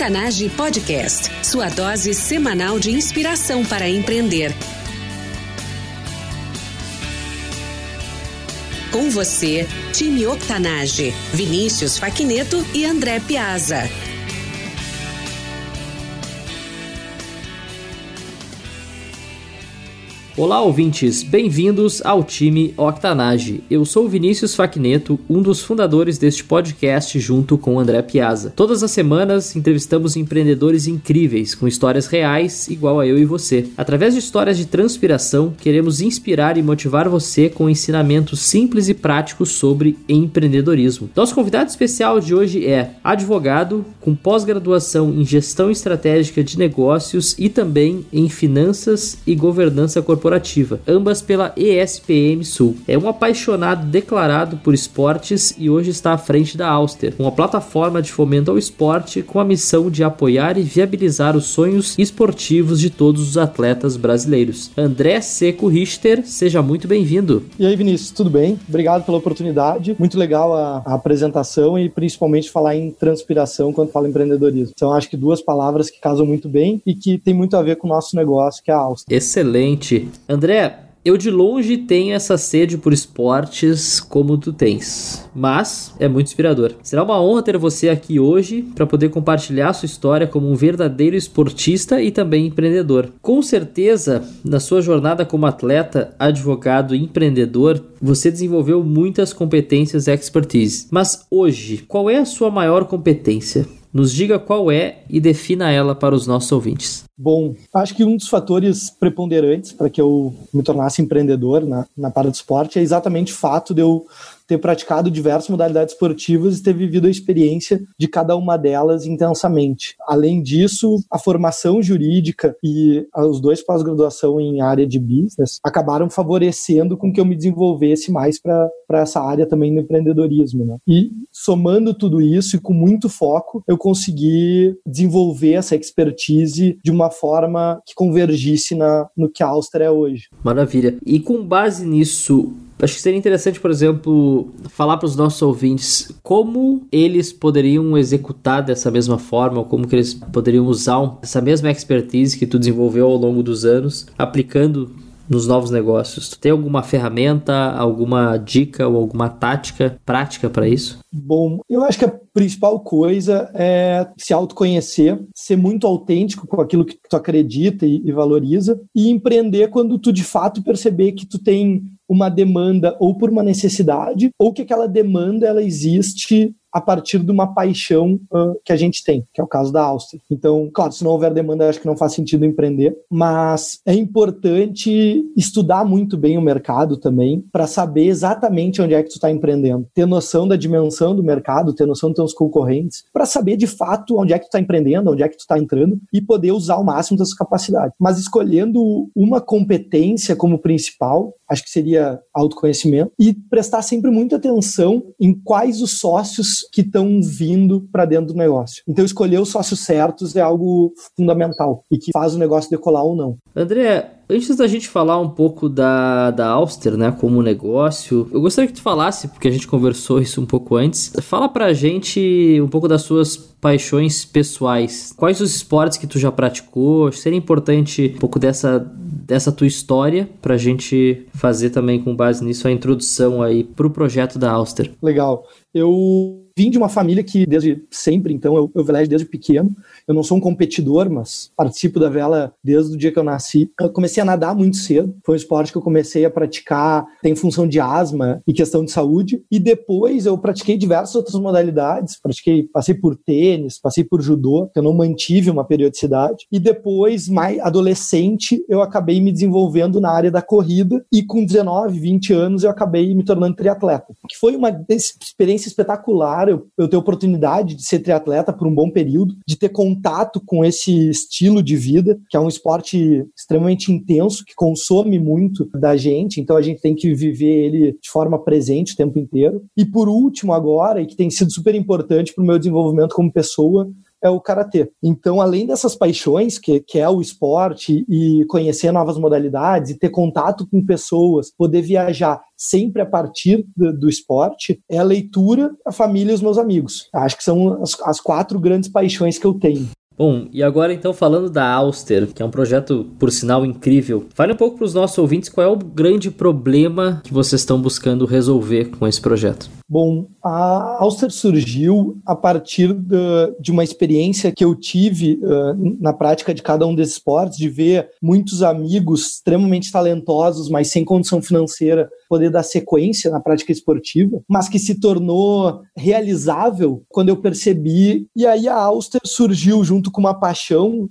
Octanage Podcast, sua dose semanal de inspiração para empreender. Com você, time Octanage, Vinícius Faquineto e André Piazza. Olá, ouvintes, bem-vindos ao time Octanage. Eu sou Vinícius Facneto, um dos fundadores deste podcast junto com André Piazza. Todas as semanas entrevistamos empreendedores incríveis com histórias reais, igual a eu e você. Através de histórias de transpiração, queremos inspirar e motivar você com ensinamentos simples e práticos sobre empreendedorismo. Nosso convidado especial de hoje é advogado com pós-graduação em gestão estratégica de negócios e também em finanças e governança corporativa corporativa, ambas pela ESPM Sul. É um apaixonado declarado por esportes e hoje está à frente da Auster, uma plataforma de fomento ao esporte com a missão de apoiar e viabilizar os sonhos esportivos de todos os atletas brasileiros. André Seco Richter, seja muito bem-vindo. E aí, Vinícius, tudo bem? Obrigado pela oportunidade. Muito legal a, a apresentação e principalmente falar em transpiração quando fala em empreendedorismo. Então, acho que duas palavras que casam muito bem e que tem muito a ver com o nosso negócio, que é a Auster. Excelente. André, eu de longe tenho essa sede por esportes como tu tens, mas é muito inspirador. Será uma honra ter você aqui hoje para poder compartilhar sua história como um verdadeiro esportista e também empreendedor. Com certeza, na sua jornada como atleta, advogado e empreendedor, você desenvolveu muitas competências e expertise. Mas hoje, qual é a sua maior competência? Nos diga qual é e defina ela para os nossos ouvintes. Bom, acho que um dos fatores preponderantes para que eu me tornasse empreendedor na, na parte do esporte é exatamente o fato de eu ter praticado diversas modalidades esportivas e ter vivido a experiência de cada uma delas intensamente. Além disso, a formação jurídica e os dois pós-graduação em área de business acabaram favorecendo com que eu me desenvolvesse mais para essa área também do empreendedorismo. Né? E somando tudo isso e com muito foco, eu consegui desenvolver essa expertise de uma forma que convergisse na, no que a Auster é hoje. Maravilha. E com base nisso, Acho que seria interessante, por exemplo, falar para os nossos ouvintes como eles poderiam executar dessa mesma forma, ou como que eles poderiam usar essa mesma expertise que tu desenvolveu ao longo dos anos, aplicando nos novos negócios? Tu tem alguma ferramenta, alguma dica ou alguma tática prática para isso? Bom, eu acho que a principal coisa é se autoconhecer, ser muito autêntico com aquilo que tu acredita e, e valoriza e empreender quando tu de fato perceber que tu tem uma demanda ou por uma necessidade ou que aquela demanda ela existe a partir de uma paixão uh, que a gente tem, que é o caso da Áustria. Então, claro, se não houver demanda, acho que não faz sentido empreender, mas é importante estudar muito bem o mercado também para saber exatamente onde é que tu está empreendendo, ter noção da dimensão do mercado, ter noção dos teus concorrentes, para saber de fato onde é que tu está empreendendo, onde é que tu está entrando e poder usar o máximo das suas capacidades. Mas escolhendo uma competência como principal, acho que seria autoconhecimento e prestar sempre muita atenção em quais os sócios que estão vindo para dentro do negócio. Então, escolher os sócios certos é algo fundamental e que faz o negócio decolar ou não. André, Antes da gente falar um pouco da, da Auster, né, como negócio, eu gostaria que tu falasse, porque a gente conversou isso um pouco antes, fala pra gente um pouco das suas paixões pessoais. Quais os esportes que tu já praticou? Seria importante um pouco dessa, dessa tua história pra gente fazer também com base nisso a introdução aí pro projeto da Auster. Legal. Eu vim de uma família que desde sempre, então eu, eu velejo desde pequeno. Eu não sou um competidor, mas participo da vela desde o dia que eu nasci. Eu comecei a nadar muito cedo. Foi um esporte que eu comecei a praticar, tem função de asma e questão de saúde. E depois eu pratiquei diversas outras modalidades. Pratiquei, passei por tênis, passei por judô, que eu não mantive uma periodicidade. E depois, mais adolescente, eu acabei me desenvolvendo na área da corrida e com 19, 20 anos eu acabei me tornando triatleta, que foi uma experiência espetacular. Eu, eu ter oportunidade de ser triatleta por um bom período, de ter contato com esse estilo de vida, que é um esporte extremamente intenso, que consome muito da gente, então a gente tem que viver ele de forma presente o tempo inteiro. E por último, agora, e que tem sido super importante para o meu desenvolvimento como pessoa, é o karatê. Então, além dessas paixões, que, que é o esporte e conhecer novas modalidades e ter contato com pessoas, poder viajar sempre a partir do, do esporte, é a leitura, a família e os meus amigos. Acho que são as, as quatro grandes paixões que eu tenho. Bom, e agora então falando da Auster, que é um projeto, por sinal, incrível. Fale um pouco para os nossos ouvintes qual é o grande problema que vocês estão buscando resolver com esse projeto. Bom, a Auster surgiu a partir de, uma experiência que eu tive uh, na prática de cada um desses esportes, de ver muitos amigos extremamente talentosos, mas sem condição financeira, poder dar sequência na prática esportiva, mas que se tornou realizável quando eu percebi. E aí a Auster surgiu junto com uma paixão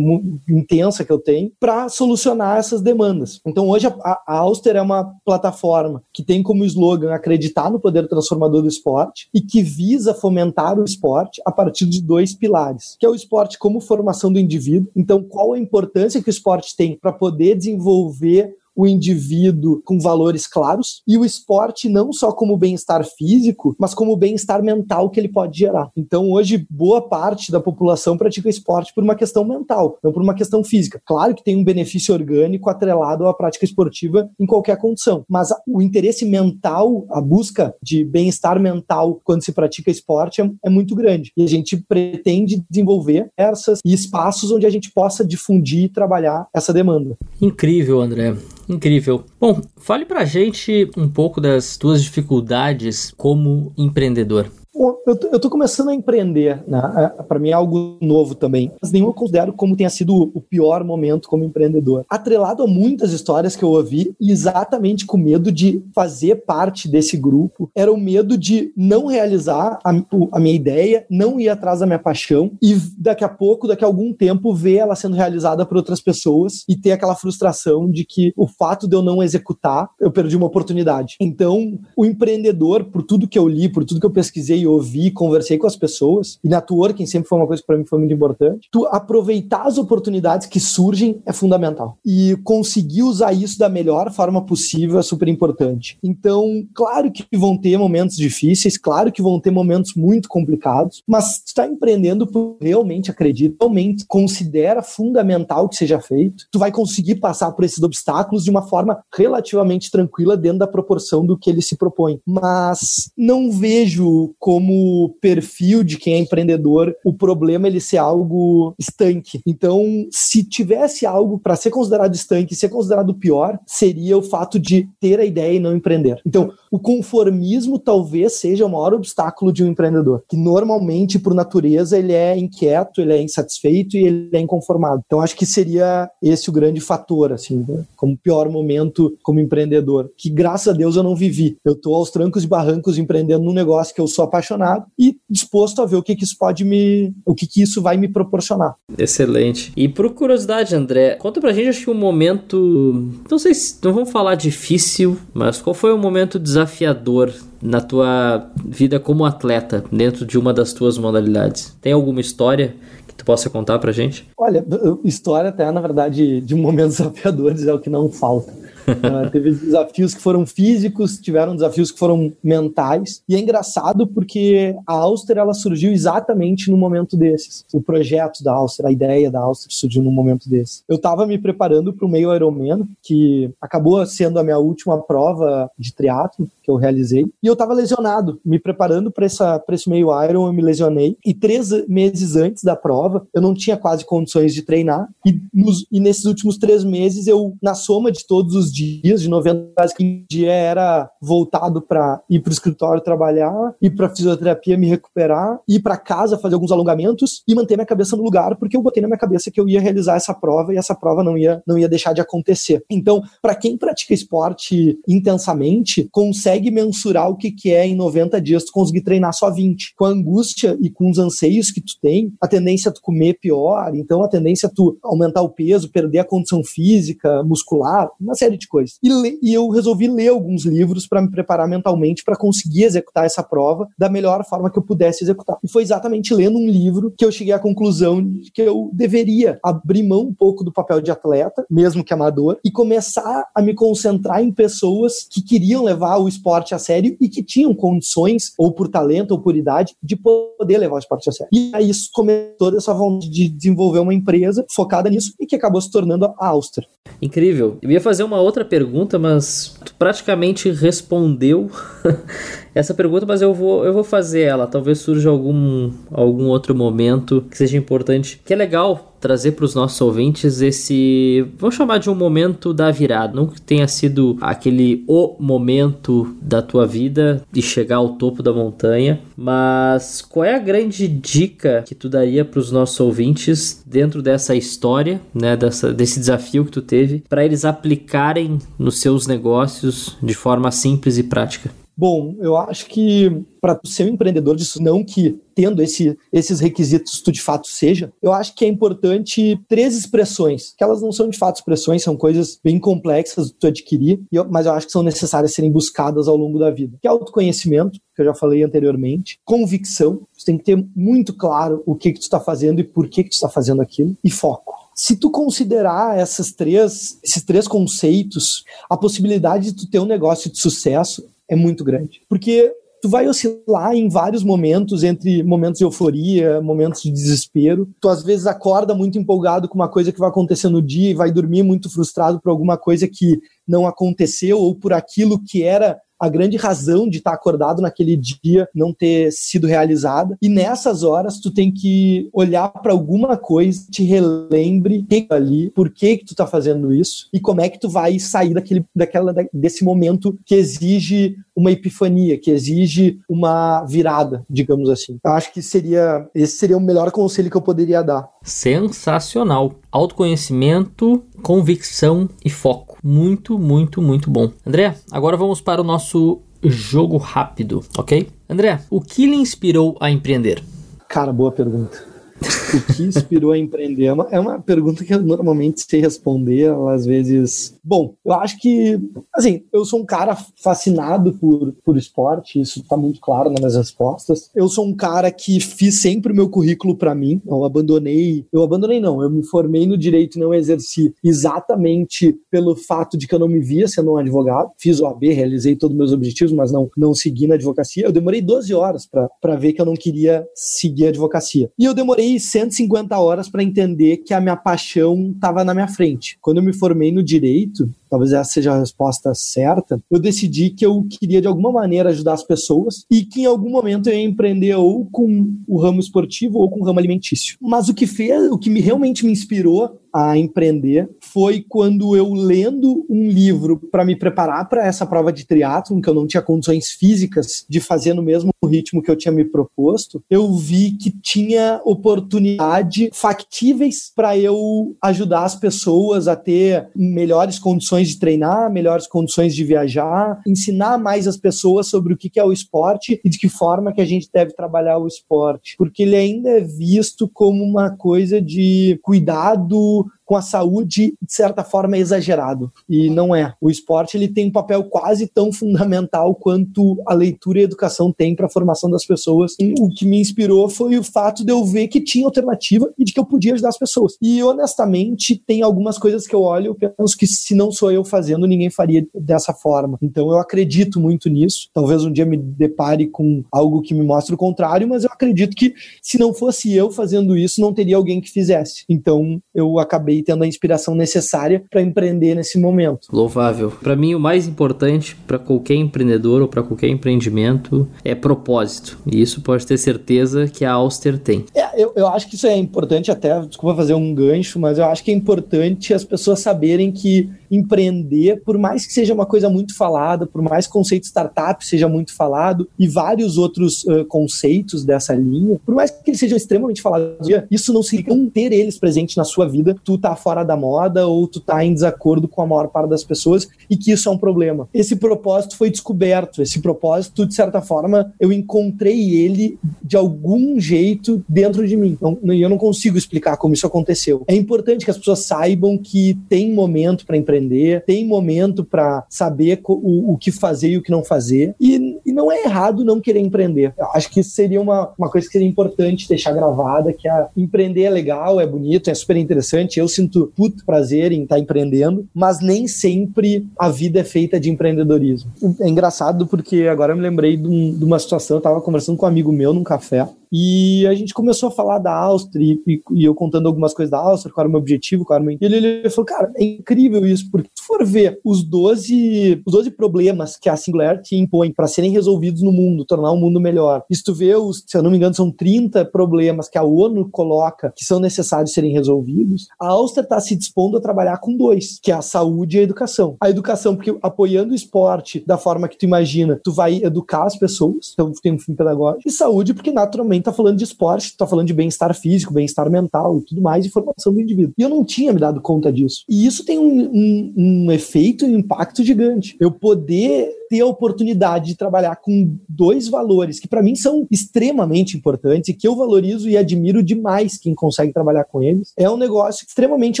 intensa que eu tenho para solucionar essas demandas. Então hoje a, a Auster é uma plataforma que tem como slogan acreditar no poder transformador do esporte e que visa fomentar o esporte a partir de dois pilares, que é o esporte como formação do indivíduo. Então, qual a importância que o esporte tem para poder desenvolver o indivíduo com valores claros e o esporte não só como bem-estar físico, mas como bem-estar mental que ele pode gerar. Então, hoje, boa parte da população pratica esporte por uma questão mental, não por uma questão física. Claro que tem um benefício orgânico atrelado à prática esportiva em qualquer condição, mas o interesse mental, a busca de bem-estar mental quando se pratica esporte é, é muito grande. E a gente pretende desenvolver essas espaços onde a gente possa difundir e trabalhar essa demanda. Incrível, André. Incrível. Bom, fale pra gente um pouco das tuas dificuldades como empreendedor. Eu, eu tô começando a empreender, né? É, para mim é algo novo também, mas nenhum eu considero como tenha sido o pior momento como empreendedor. Atrelado a muitas histórias que eu ouvi, exatamente com medo de fazer parte desse grupo, era o medo de não realizar a, a minha ideia, não ir atrás da minha paixão e daqui a pouco, daqui a algum tempo, ver ela sendo realizada por outras pessoas e ter aquela frustração de que o fato de eu não executar, eu perdi uma oportunidade. Então, o empreendedor, por tudo que eu li, por tudo que eu pesquisei ouvi, conversei com as pessoas, e networking sempre foi uma coisa que para mim foi muito importante. Tu aproveitar as oportunidades que surgem é fundamental. E conseguir usar isso da melhor forma possível é super importante. Então, claro que vão ter momentos difíceis, claro que vão ter momentos muito complicados, mas tu tá empreendendo por realmente acredita, realmente considera fundamental que seja feito, tu vai conseguir passar por esses obstáculos de uma forma relativamente tranquila dentro da proporção do que ele se propõe. Mas não vejo como perfil de quem é empreendedor, o problema é ele ser algo estanque. Então, se tivesse algo para ser considerado estanque, ser considerado pior, seria o fato de ter a ideia e não empreender. Então, o conformismo talvez seja o maior obstáculo de um empreendedor, que normalmente, por natureza, ele é inquieto, ele é insatisfeito e ele é inconformado. Então, acho que seria esse o grande fator, assim, né? como pior momento como empreendedor, que graças a Deus eu não vivi. Eu estou aos trancos e barrancos empreendendo num negócio que eu sou apaixonado apaixonado e disposto a ver o que, que isso pode me. o que, que isso vai me proporcionar. Excelente. E por curiosidade, André, conta pra gente, acho que um momento. Não sei se. Não vamos falar difícil, mas qual foi o momento desafiador na tua vida como atleta, dentro de uma das tuas modalidades? Tem alguma história que tu possa contar pra gente? Olha, história até, na verdade, de momentos desafiadores é o que não falta. Uh, teve desafios que foram físicos, tiveram desafios que foram mentais. E é engraçado porque a Auster ela surgiu exatamente no momento desses. O projeto da Auster, a ideia da Auster surgiu num momento desse. Eu estava me preparando para o meio Ironman, que acabou sendo a minha última prova de triatlo que eu realizei. E eu estava lesionado, me preparando para esse meio Iron, eu me lesionei. E três meses antes da prova, eu não tinha quase condições de treinar. E, nos, e nesses últimos três meses, eu, na soma de todos os dias, de 90 horas que dia era voltado para ir para o escritório trabalhar, ir para fisioterapia me recuperar, ir para casa fazer alguns alongamentos e manter minha cabeça no lugar, porque eu botei na minha cabeça que eu ia realizar essa prova e essa prova não ia, não ia deixar de acontecer. Então, para quem pratica esporte intensamente, consegue mensurar o que, que é em 90 dias tu conseguir treinar só 20. Com a angústia e com os anseios que tu tem, a tendência a tu comer pior, então a tendência a tu aumentar o peso, perder a condição física, muscular, uma série de de coisas. E, e eu resolvi ler alguns livros para me preparar mentalmente para conseguir executar essa prova da melhor forma que eu pudesse executar. E foi exatamente lendo um livro que eu cheguei à conclusão de que eu deveria abrir mão um pouco do papel de atleta, mesmo que amador, e começar a me concentrar em pessoas que queriam levar o esporte a sério e que tinham condições, ou por talento ou por idade, de poder levar o esporte a sério. E aí isso começou dessa vontade de desenvolver uma empresa focada nisso e que acabou se tornando a Auster. Incrível. Eu ia fazer uma outra pergunta, mas tu praticamente respondeu essa pergunta, mas eu vou, eu vou fazer ela. Talvez surja algum, algum outro momento que seja importante. Que é legal trazer para os nossos ouvintes esse, vamos chamar de um momento da virada, não que tenha sido aquele o momento da tua vida de chegar ao topo da montanha, mas qual é a grande dica que tu daria para os nossos ouvintes dentro dessa história, né, dessa, desse desafio que tu teve, para eles aplicarem nos seus negócios de forma simples e prática? Bom, eu acho que para ser um empreendedor disso, não que tendo esse, esses requisitos tu de fato seja, eu acho que é importante três expressões, que elas não são de fato expressões, são coisas bem complexas de tu adquirir, mas eu acho que são necessárias serem buscadas ao longo da vida. Que é autoconhecimento, que eu já falei anteriormente, convicção, você tem que ter muito claro o que, que tu está fazendo e por que, que tu está fazendo aquilo, e foco. Se tu considerar essas três, esses três conceitos, a possibilidade de tu ter um negócio de sucesso é muito grande. Porque tu vai oscilar em vários momentos, entre momentos de euforia, momentos de desespero. Tu às vezes acorda muito empolgado com uma coisa que vai acontecer no dia e vai dormir muito frustrado por alguma coisa que não aconteceu ou por aquilo que era a grande razão de estar acordado naquele dia não ter sido realizada. E nessas horas tu tem que olhar para alguma coisa, te relembre que ali, por que que tu tá fazendo isso e como é que tu vai sair daquele daquela desse momento que exige uma epifania, que exige uma virada, digamos assim. Eu acho que seria esse seria o melhor conselho que eu poderia dar. Sensacional. Autoconhecimento, convicção e foco. Muito, muito, muito bom. André, agora vamos para o nosso jogo rápido, ok? André, o que lhe inspirou a empreender? Cara, boa pergunta o que inspirou a empreender? É uma, é uma pergunta que eu normalmente sei responder, às vezes. Bom, eu acho que, assim, eu sou um cara fascinado por, por esporte, isso tá muito claro nas minhas respostas. Eu sou um cara que fiz sempre o meu currículo para mim, eu abandonei, eu abandonei não, eu me formei no direito e não exerci exatamente pelo fato de que eu não me via sendo um advogado. Fiz o AB, realizei todos os meus objetivos, mas não, não segui na advocacia. Eu demorei 12 horas para ver que eu não queria seguir a advocacia. E eu demorei demorei 150 horas para entender que a minha paixão estava na minha frente. Quando eu me formei no direito, talvez essa seja a resposta certa, eu decidi que eu queria de alguma maneira ajudar as pessoas e que em algum momento eu ia empreender ou com o ramo esportivo ou com o ramo alimentício. Mas o que fez, o que me realmente me inspirou a empreender foi quando eu lendo um livro para me preparar para essa prova de triatlon, que eu não tinha condições físicas de fazer no mesmo ritmo que eu tinha me proposto, eu vi que tinha oportunidade factíveis para eu ajudar as pessoas a ter melhores condições de treinar, melhores condições de viajar, ensinar mais as pessoas sobre o que é o esporte e de que forma que a gente deve trabalhar o esporte, porque ele ainda é visto como uma coisa de cuidado com a saúde, de certa forma, é exagerado. E não é. O esporte ele tem um papel quase tão fundamental quanto a leitura e a educação tem para a formação das pessoas. E o que me inspirou foi o fato de eu ver que tinha alternativa e de que eu podia ajudar as pessoas. E honestamente, tem algumas coisas que eu olho e penso que se não sou eu fazendo, ninguém faria dessa forma. Então eu acredito muito nisso. Talvez um dia me depare com algo que me mostre o contrário, mas eu acredito que se não fosse eu fazendo isso, não teria alguém que fizesse. Então eu acabei tendo a inspiração necessária para empreender nesse momento. Louvável. Para mim, o mais importante para qualquer empreendedor ou para qualquer empreendimento é propósito. E isso pode ter certeza que a Auster tem. É, eu, eu acho que isso é importante, até, desculpa fazer um gancho, mas eu acho que é importante as pessoas saberem que empreender, por mais que seja uma coisa muito falada, por mais conceito startup seja muito falado e vários outros uh, conceitos dessa linha, por mais que eles sejam extremamente falados, isso não significa não ter eles presentes na sua vida, tu tá fora da moda ou tu tá em desacordo com a maior parte das pessoas e que isso é um problema. Esse propósito foi descoberto, esse propósito, de certa forma, eu encontrei ele de algum jeito dentro de mim. E eu não consigo explicar como isso aconteceu. É importante que as pessoas saibam que tem momento para empreender aprender, tem momento para saber o, o, que fazer e o que não fazer. E, e, não é errado não querer empreender. Eu acho que isso seria uma, uma coisa que seria importante deixar gravada, que é empreender é legal, é bonito, é super interessante. Eu sinto puto prazer em estar tá empreendendo, mas nem sempre a vida é feita de empreendedorismo. É engraçado porque agora eu me lembrei de, um, de uma situação, eu estava conversando com um amigo meu num café, e a gente começou a falar da Áustria e, e, eu contando algumas coisas da Áustria, qual era o meu objetivo, qual era o meu... E ele, ele falou, cara, é incrível isso, porque se for ver os 12, os 12 problemas que a Singularity impõe para serem resolvidos no mundo, tornar o mundo melhor, se tu vê, os, se eu não me engano, são 30 problemas que a ONU coloca que são necessários serem resolvidos, a Áustria está se dispondo a trabalhar com dois, que é a saúde e a educação. A educação, porque apoiando o esporte da forma que tu imagina, tu vai educar as pessoas, então tem um fim pedagógico, e saúde, porque naturalmente também está falando de esporte, está falando de bem-estar físico, bem-estar mental e tudo mais, e formação do indivíduo. E eu não tinha me dado conta disso. E isso tem um, um, um efeito e um impacto gigante. Eu poder ter a oportunidade de trabalhar com dois valores que para mim são extremamente importantes e que eu valorizo e admiro demais quem consegue trabalhar com eles, é um negócio extremamente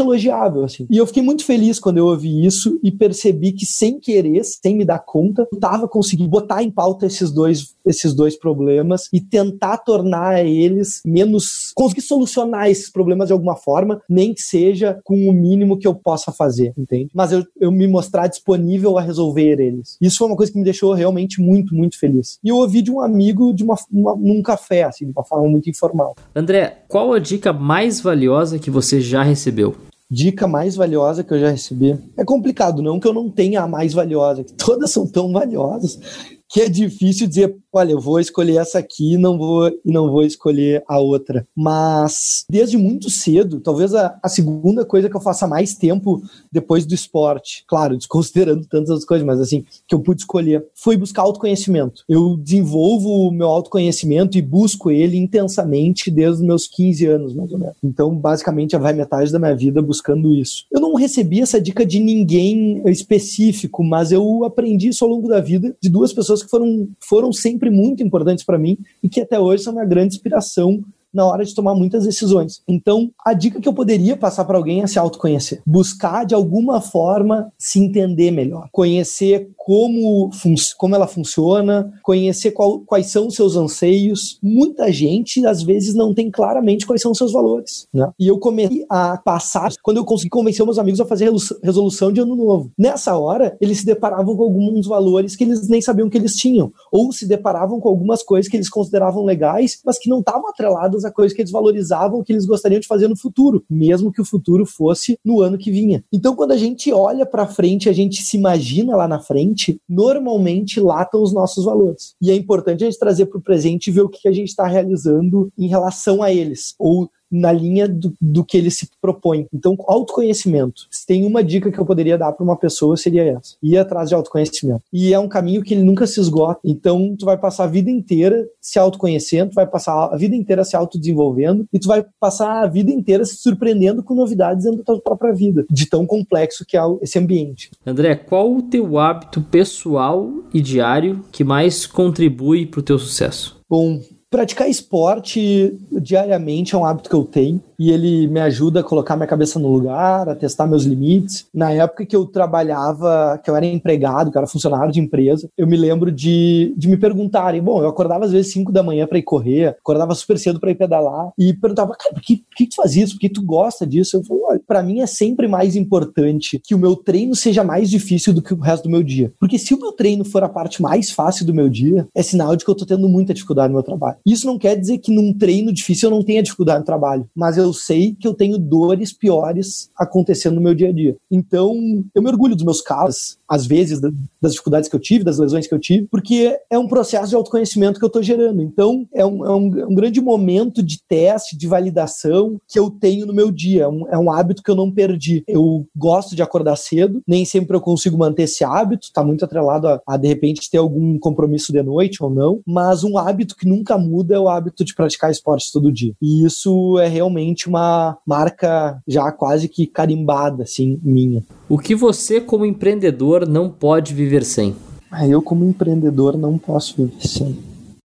elogiável assim. E eu fiquei muito feliz quando eu ouvi isso e percebi que sem querer, sem me dar conta, eu tava conseguindo botar em pauta esses dois esses dois problemas e tentar tornar eles menos conseguir solucionar esses problemas de alguma forma, nem que seja com o mínimo que eu possa fazer, entende? Mas eu, eu me mostrar disponível a resolver eles. Isso foi uma coisa que me deixou realmente muito, muito feliz. E eu ouvi de um amigo de uma, uma, num café, assim, de uma forma muito informal. André, qual a dica mais valiosa que você já recebeu? Dica mais valiosa que eu já recebi. É complicado, não que eu não tenha a mais valiosa, que todas são tão valiosas que é difícil dizer, olha, eu vou escolher essa aqui não vou, e não vou escolher a outra. Mas desde muito cedo, talvez a, a, segunda coisa que eu faça mais tempo depois do esporte, claro, desconsiderando tantas outras coisas, mas assim, que eu pude escolher, foi buscar autoconhecimento. Eu desenvolvo o meu autoconhecimento e busco ele intensamente desde os meus 15 anos, mais ou menos. Então, basicamente, vai metade da minha vida buscando isso. Eu não recebi essa dica de ninguém específico, mas eu aprendi isso ao longo da vida de duas pessoas pessoas que foram, foram sempre muito importantes para mim e que até hoje são uma grande inspiração na hora de tomar muitas decisões. Então, a dica que eu poderia passar para alguém é se autoconhecer. Buscar, de alguma forma, se entender melhor. Conhecer como, como ela funciona, conhecer qual, quais são os seus anseios. Muita gente, às vezes, não tem claramente quais são os seus valores. Né? E eu comecei a passar, quando eu consegui convencer meus amigos a fazer resolução de ano novo. Nessa hora, eles se deparavam com alguns valores que eles nem sabiam que eles tinham. Ou se deparavam com algumas coisas que eles consideravam legais, mas que não estavam atreladas a coisa que eles valorizavam, que eles gostariam de fazer no futuro, mesmo que o futuro fosse no ano que vinha. Então, quando a gente olha para frente, a gente se imagina lá na frente, normalmente estão os nossos valores. E é importante a gente trazer para o presente e ver o que a gente está realizando em relação a eles, ou na linha do, do que ele se propõe. Então, autoconhecimento. Se tem uma dica que eu poderia dar para uma pessoa, seria essa. Ir atrás de autoconhecimento. E é um caminho que ele nunca se esgota. Então, tu vai passar a vida inteira se autoconhecendo, tu vai passar a vida inteira se autodesenvolvendo e tu vai passar a vida inteira se surpreendendo com novidades dentro da tua própria vida, de tão complexo que é esse ambiente. André, qual o teu hábito pessoal e diário que mais contribui para o teu sucesso? Bom, Praticar esporte diariamente é um hábito que eu tenho e ele me ajuda a colocar minha cabeça no lugar, a testar meus limites. Na época que eu trabalhava, que eu era empregado, que eu era funcionário de empresa, eu me lembro de, de me perguntarem, bom, eu acordava às vezes 5 da manhã para ir correr, acordava super cedo para ir pedalar e perguntava, cara, por que, por que tu faz isso? Por que tu gosta disso? Eu falei, olha, pra mim é sempre mais importante que o meu treino seja mais difícil do que o resto do meu dia. Porque se o meu treino for a parte mais fácil do meu dia, é sinal de que eu tô tendo muita dificuldade no meu trabalho. Isso não quer dizer que num treino difícil eu não tenha dificuldade no trabalho, mas eu sei que eu tenho dores piores acontecendo no meu dia a dia. Então, eu me orgulho dos meus casos, às vezes, das dificuldades que eu tive, das lesões que eu tive, porque é um processo de autoconhecimento que eu estou gerando. Então, é um, é, um, é um, grande momento de teste, de validação que eu tenho no meu dia. É um, é um hábito que eu não perdi. Eu gosto de acordar cedo, nem sempre eu consigo manter esse hábito, está muito atrelado a, a, de repente, ter algum compromisso de noite ou não, mas um hábito que nunca muda é o hábito de praticar esporte todo dia. E isso é realmente uma marca já quase que carimbada, assim, minha. O que você, como empreendedor, não pode viver sem? Ah, eu, como empreendedor, não posso viver sem.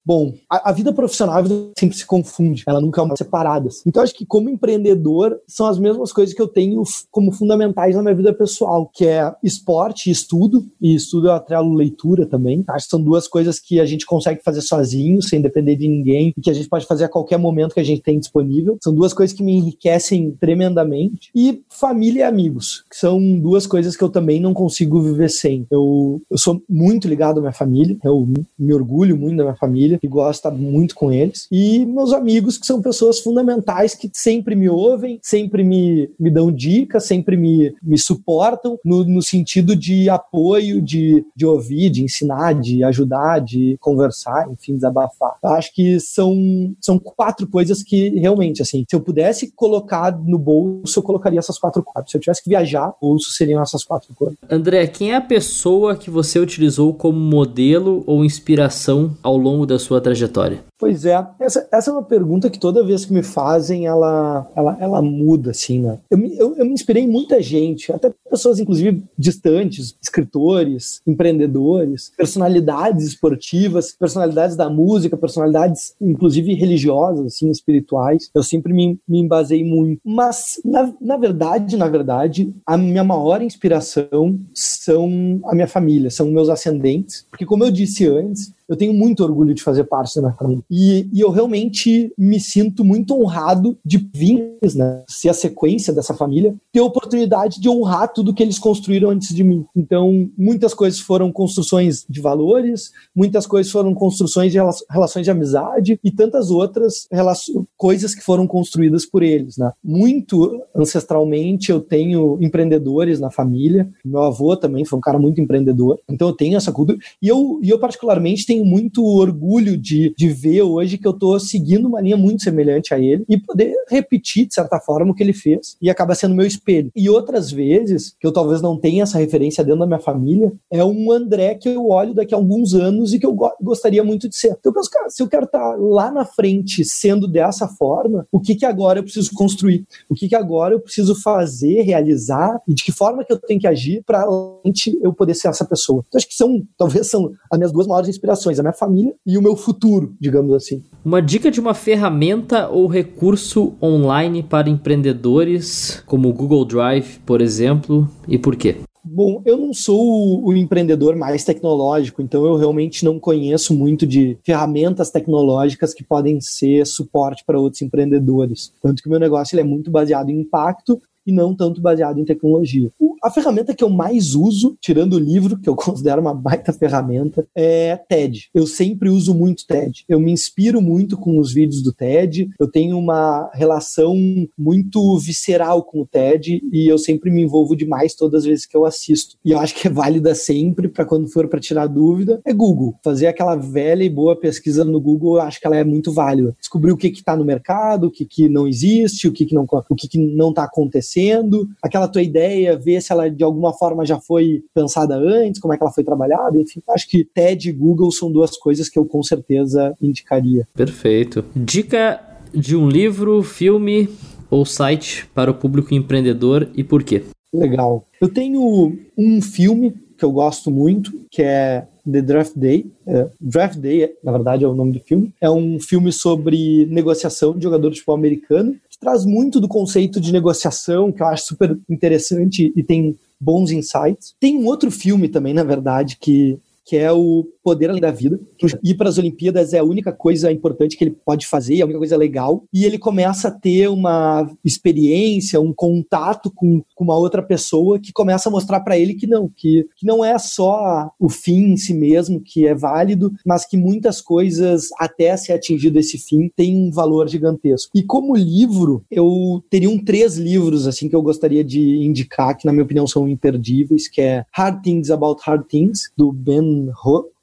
Bom, a, a, vida profissional a vida sempre se confunde, ela nunca é separada. Então, acho que como empreendedor, são as mesmas coisas que eu tenho como fundamentais na minha vida pessoal, que é esporte e estudo, e estudo eu atrelo leitura também. Acho que são duas coisas que a gente consegue fazer sozinho, sem depender de ninguém, e que a gente pode fazer a qualquer momento que a gente tem disponível. São duas coisas que me enriquecem tremendamente. E família e amigos, que são duas coisas que eu também não consigo viver sem. Eu, eu sou muito ligado à minha família, eu me orgulho muito da minha família família, que gosta muito com eles, e meus amigos, que são pessoas fundamentais que sempre me ouvem, sempre me, me dão dicas, sempre me, me suportam no, no sentido de apoio, de, de ouvir, de ensinar, de ajudar, de conversar, enfim, desabafar. Eu acho que são, são quatro coisas que realmente, assim, se eu pudesse colocar no bolso, eu colocaria essas quatro coisas. Se eu tivesse que viajar, bolso seriam essas quatro coisas. André, quem é a pessoa que você utilizou como modelo ou inspiração ao longo da sua trajetória? Pois é, essa, essa é uma pergunta que toda vez que me fazem, ela, ela, ela muda, assim, né? Eu me, eu, eu me inspirei em muita gente, até pessoas, inclusive, distantes, escritores, empreendedores, personalidades esportivas, personalidades da música, personalidades, inclusive, religiosas, assim, espirituais. Eu sempre me, me embasei muito. Mas, na, na verdade, na verdade, a minha maior inspiração são a minha família, são meus ascendentes, porque, como eu disse antes, eu tenho muito orgulho de fazer parte da minha família. E, e eu realmente me sinto muito honrado de vir, né, ser a sequência dessa família, ter a oportunidade de honrar tudo que eles construíram antes de mim. Então, muitas coisas foram construções de valores, muitas coisas foram construções de relações de amizade e tantas outras coisas que foram construídas por eles, né? Muito ancestralmente eu tenho empreendedores na família. Meu avô também foi um cara muito empreendedor. Então eu tenho essa cultura e eu, e eu particularmente tenho muito orgulho de, de ver hoje que eu estou seguindo uma linha muito semelhante a ele e poder repetir, de certa forma, o que ele fez e acaba sendo meu espelho. E outras vezes, que eu talvez não tenha essa referência dentro da minha família, é um André que eu olho daqui a alguns anos e que eu go gostaria muito de ser. Então eu penso, cara, se eu quero estar tá lá na frente sendo dessa forma, o que que agora eu preciso construir? O que que agora eu preciso fazer, realizar e de que forma que eu tenho que agir para eu poder ser essa pessoa? Então acho que são, talvez são as minhas duas maiores inspirações a minha família e o meu futuro, digamos assim. Uma dica de uma ferramenta ou recurso online para empreendedores, como o Google Drive, por exemplo, e por quê? Bom, eu não sou o empreendedor mais tecnológico, então eu realmente não conheço muito de ferramentas tecnológicas que podem ser suporte para outros empreendedores. Tanto que o meu negócio ele é muito baseado em impacto e não tanto baseado em tecnologia. A ferramenta que eu mais uso, tirando o livro, que eu considero uma baita ferramenta, é TED. Eu sempre uso muito TED. Eu me inspiro muito com os vídeos do TED, eu tenho uma relação muito visceral com o TED e eu sempre me envolvo demais todas as vezes que eu assisto. E eu acho que é válida sempre para quando for para tirar dúvida, é Google. Fazer aquela velha e boa pesquisa no Google, eu acho que ela é muito válida. Descobrir o que está no mercado, o que, que não existe, o que, que não o que, que não está acontecendo acontecendo, aquela tua ideia, ver se ela de alguma forma já foi pensada antes, como é que ela foi trabalhada, enfim. Acho que TED e Google são duas coisas que eu com certeza indicaria. Perfeito. Dica de um livro, filme ou site para o público empreendedor e por quê? Legal. Eu tenho um filme que eu gosto muito, que é The Draft Day. É, Draft Day, na verdade, é o nome do filme. É um filme sobre negociação de jogador de futebol americano traz muito do conceito de negociação, que eu acho super interessante e tem bons insights. Tem um outro filme também, na verdade, que que é o poder além da vida. Ir para as Olimpíadas é a única coisa importante que ele pode fazer, é a única coisa legal. E ele começa a ter uma experiência, um contato com, com uma outra pessoa que começa a mostrar para ele que não, que, que não é só o fim em si mesmo que é válido, mas que muitas coisas, até ser atingido esse fim, têm um valor gigantesco. E como livro, eu teria um três livros assim que eu gostaria de indicar, que na minha opinião são imperdíveis, que é Hard Things About Hard Things, do Ben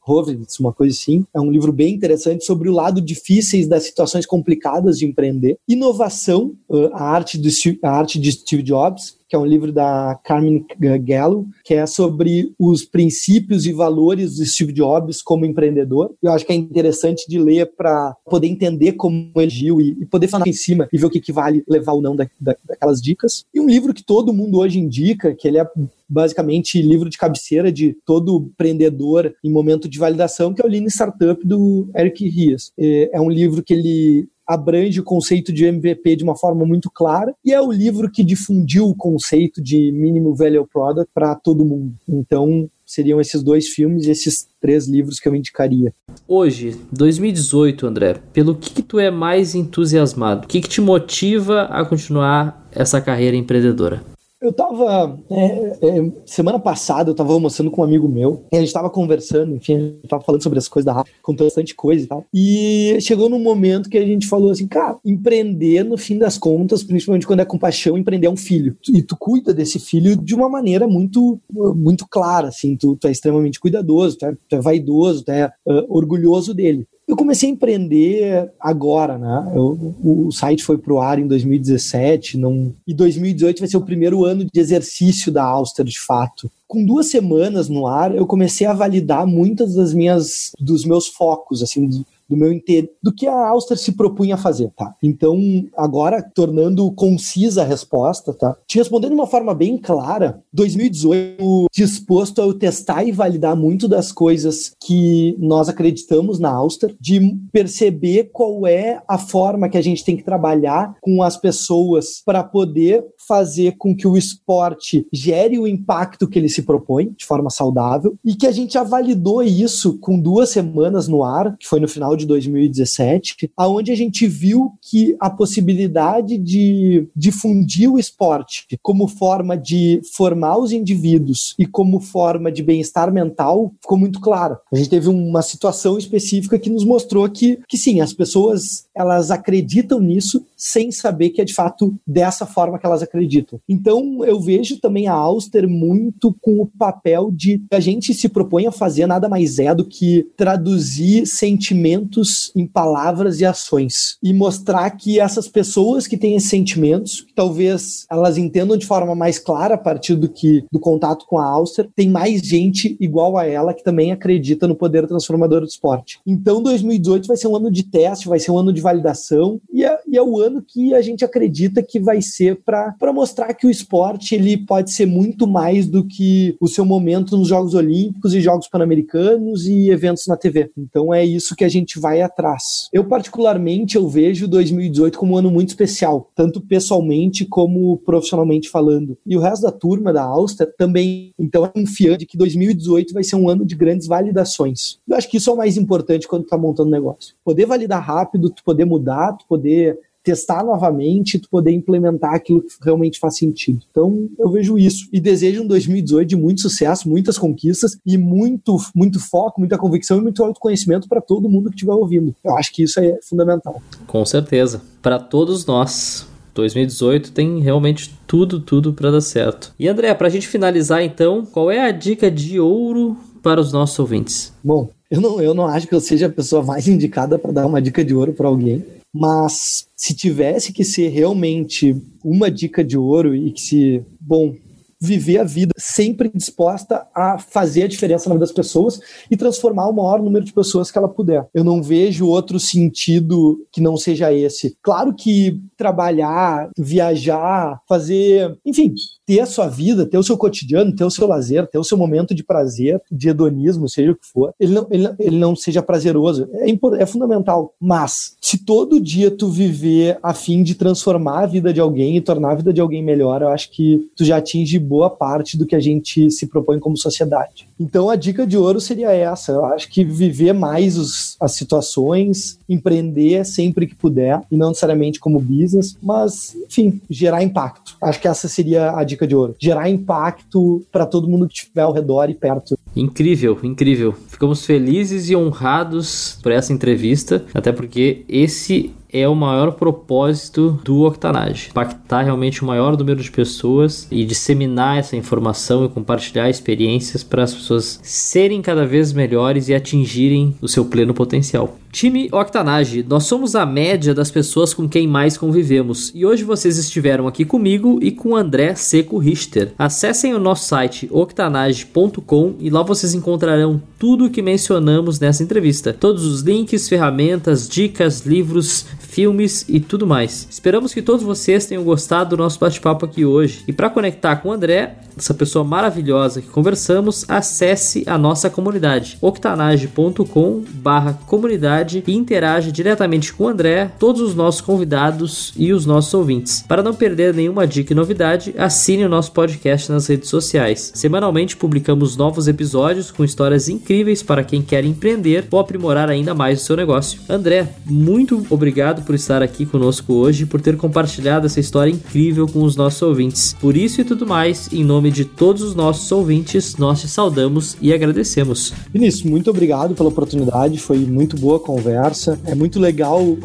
Horowitz, uma coisa assim. É um livro bem interessante sobre o lado difíceis das situações complicadas de empreender. Inovação, a arte, do, a arte de Steve Jobs, que é um livro da Carmen Gallo, que é sobre os princípios e valores do Steve Jobs como empreendedor. Eu acho que é interessante de ler para poder entender como ele agiu e, e, poder falar em cima e ver o que, que vale levar ou não da, da, daquelas dicas. E um livro que todo mundo hoje indica, que ele é basicamente livro de cabeceira de todo empreendedor em momento de validação, que é o Lean Startup do Eric Ries. É, é um livro que ele abrange o conceito de MVP de uma forma muito clara e é o livro que difundiu o conceito de mínimo value product para todo mundo. Então, seriam esses dois filmes e esses três livros que eu indicaria. Hoje, 2018, André, pelo que, que tu é mais entusiasmado? O que, que te motiva a continuar essa carreira empreendedora? Eu tava. É, é, semana passada eu tava almoçando com um amigo meu, e a gente tava conversando, enfim, a gente tava falando sobre as coisas da rádio, contando bastante coisa e tal. E chegou num momento que a gente falou assim, cara, empreender, no fim das contas, principalmente quando é com paixão, empreender é um filho. E tu cuida desse filho de uma maneira muito, muito clara, assim, tu, tu é extremamente cuidadoso, tu é, tu é vaidoso, tu é uh, orgulhoso dele. Eu comecei a empreender agora, né? Eu, o site foi pro ar em 2017, não, e 2018 vai ser o primeiro ano de exercício da Auster, de fato. Com duas semanas no ar, eu comecei a validar muitas das minhas, dos meus focos, assim, do meu interesse, do que a Auster se propunha a fazer, tá? Então, agora, tornando concisa a resposta, tá? Te respondendo de uma forma bem clara, 2018 disposto a eu testar e validar muito das coisas que nós acreditamos na Auster, de perceber qual é a forma que a gente tem que trabalhar com as pessoas para poder fazer com que o esporte gere o impacto que ele se propõe de forma saudável e que a gente já validou isso com duas semanas no ar, que foi no final de 2017, aonde a gente viu que a possibilidade de difundir o esporte como forma de formar os indivíduos e como forma de bem-estar mental ficou muito clara. A gente teve uma situação específica que nos mostrou que, que sim, as pessoas elas acreditam nisso sem saber que é de fato dessa forma que elas acreditam. Então eu vejo também a Auster muito com o papel de a gente se propõe a fazer nada mais é do que traduzir sentimentos em palavras e ações e mostrar que essas pessoas que têm esses sentimentos, que talvez elas entendam de forma mais clara a partir do que do contato com a Auster, tem mais gente igual a ela que também acredita no poder transformador do esporte. Então 2018 vai ser um ano de teste, vai ser um ano de validação e é, e é o ano que a gente acredita que vai ser para mostrar que o esporte ele pode ser muito mais do que o seu momento nos Jogos Olímpicos e Jogos Pan-Americanos e eventos na TV. Então é isso que a gente vai atrás. Eu, particularmente, eu vejo 2018 como um ano muito especial, tanto pessoalmente como profissionalmente falando. E o resto da turma da Auster também, então, é confiante que 2018 vai ser um ano de grandes validações. Eu acho que isso é o mais importante quando tu tá montando negócio. Poder validar rápido, tu poder mudar, tu poder testar novamente, tu poder implementar aquilo que realmente faz sentido. Então, eu vejo isso e desejo um 2018 de muito sucesso, muitas conquistas e muito muito foco, muita convicção e muito autoconhecimento para todo mundo que estiver ouvindo. Eu acho que isso é fundamental. Com certeza, para todos nós. 2018 tem realmente tudo, tudo para dar certo. E André, para a gente finalizar então, qual é a dica de ouro para os nossos ouvintes? Bom, eu não, eu não acho que eu seja a pessoa mais indicada para dar uma dica de ouro para alguém, mas se tivesse que ser realmente uma dica de ouro e que se, bom, viver a vida sempre disposta a fazer a diferença na vida das pessoas e transformar o maior número de pessoas que ela puder. Eu não vejo outro sentido que não seja esse. Claro que trabalhar, viajar, fazer, enfim, ter a sua vida, ter o seu cotidiano, ter o seu lazer, ter o seu momento de prazer, de hedonismo, seja o que for, ele não, ele, ele não seja prazeroso. É, é fundamental. Mas, se todo dia tu viver a fim de transformar a vida de alguém e tornar a vida de alguém melhor, eu acho que tu já atinge boa parte do que a gente se propõe como sociedade. Então, a dica de ouro seria essa. Eu acho que viver mais os, as situações, empreender sempre que puder, e não necessariamente como business, mas, enfim, gerar impacto. Acho que essa seria a dica dica de ouro. Gerar impacto para todo mundo que estiver ao redor e perto. Incrível, incrível. Ficamos felizes e honrados por essa entrevista, até porque esse é o maior propósito do Octanage. Impactar realmente o maior número de pessoas e disseminar essa informação e compartilhar experiências para as pessoas serem cada vez melhores e atingirem o seu pleno potencial. Time Octanage, nós somos a média das pessoas com quem mais convivemos e hoje vocês estiveram aqui comigo e com André Seco Richter. Acessem o nosso site octanage.com e lá vocês encontrarão tudo o que mencionamos nessa entrevista. Todos os links, ferramentas, dicas, livros, filmes e tudo mais. Esperamos que todos vocês tenham gostado do nosso bate-papo aqui hoje. E para conectar com o André, essa pessoa maravilhosa que conversamos, acesse a nossa comunidade octanage.com/comunidade e interaja diretamente com o André, todos os nossos convidados e os nossos ouvintes. Para não perder nenhuma dica e novidade, assine o nosso podcast nas redes sociais. Semanalmente publicamos novos episódios com histórias incríveis para quem quer empreender ou aprimorar ainda mais o seu negócio. André, muito obrigado por estar aqui conosco hoje por ter compartilhado essa história incrível com os nossos ouvintes. Por isso e tudo mais, em nome de todos os nossos ouvintes, nós te saudamos e agradecemos. Vinícius, muito obrigado pela oportunidade, foi muito boa a conversa. É muito legal uh,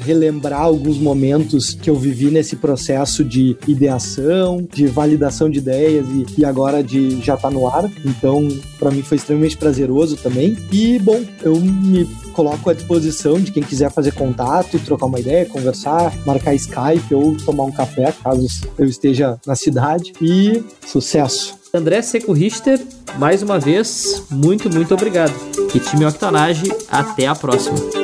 relembrar alguns momentos que eu vivi nesse processo de ideação, de validação de ideias e, e agora de já tá no ar. Então, para mim foi extremamente prazeroso também. E, bom, eu me coloco à disposição de quem quiser fazer contato, trocar uma ideia, conversar, marcar Skype ou tomar um café, caso eu esteja na cidade. E sucesso! André Seco Richter, mais uma vez, muito, muito obrigado. E time Octanage, até a próxima.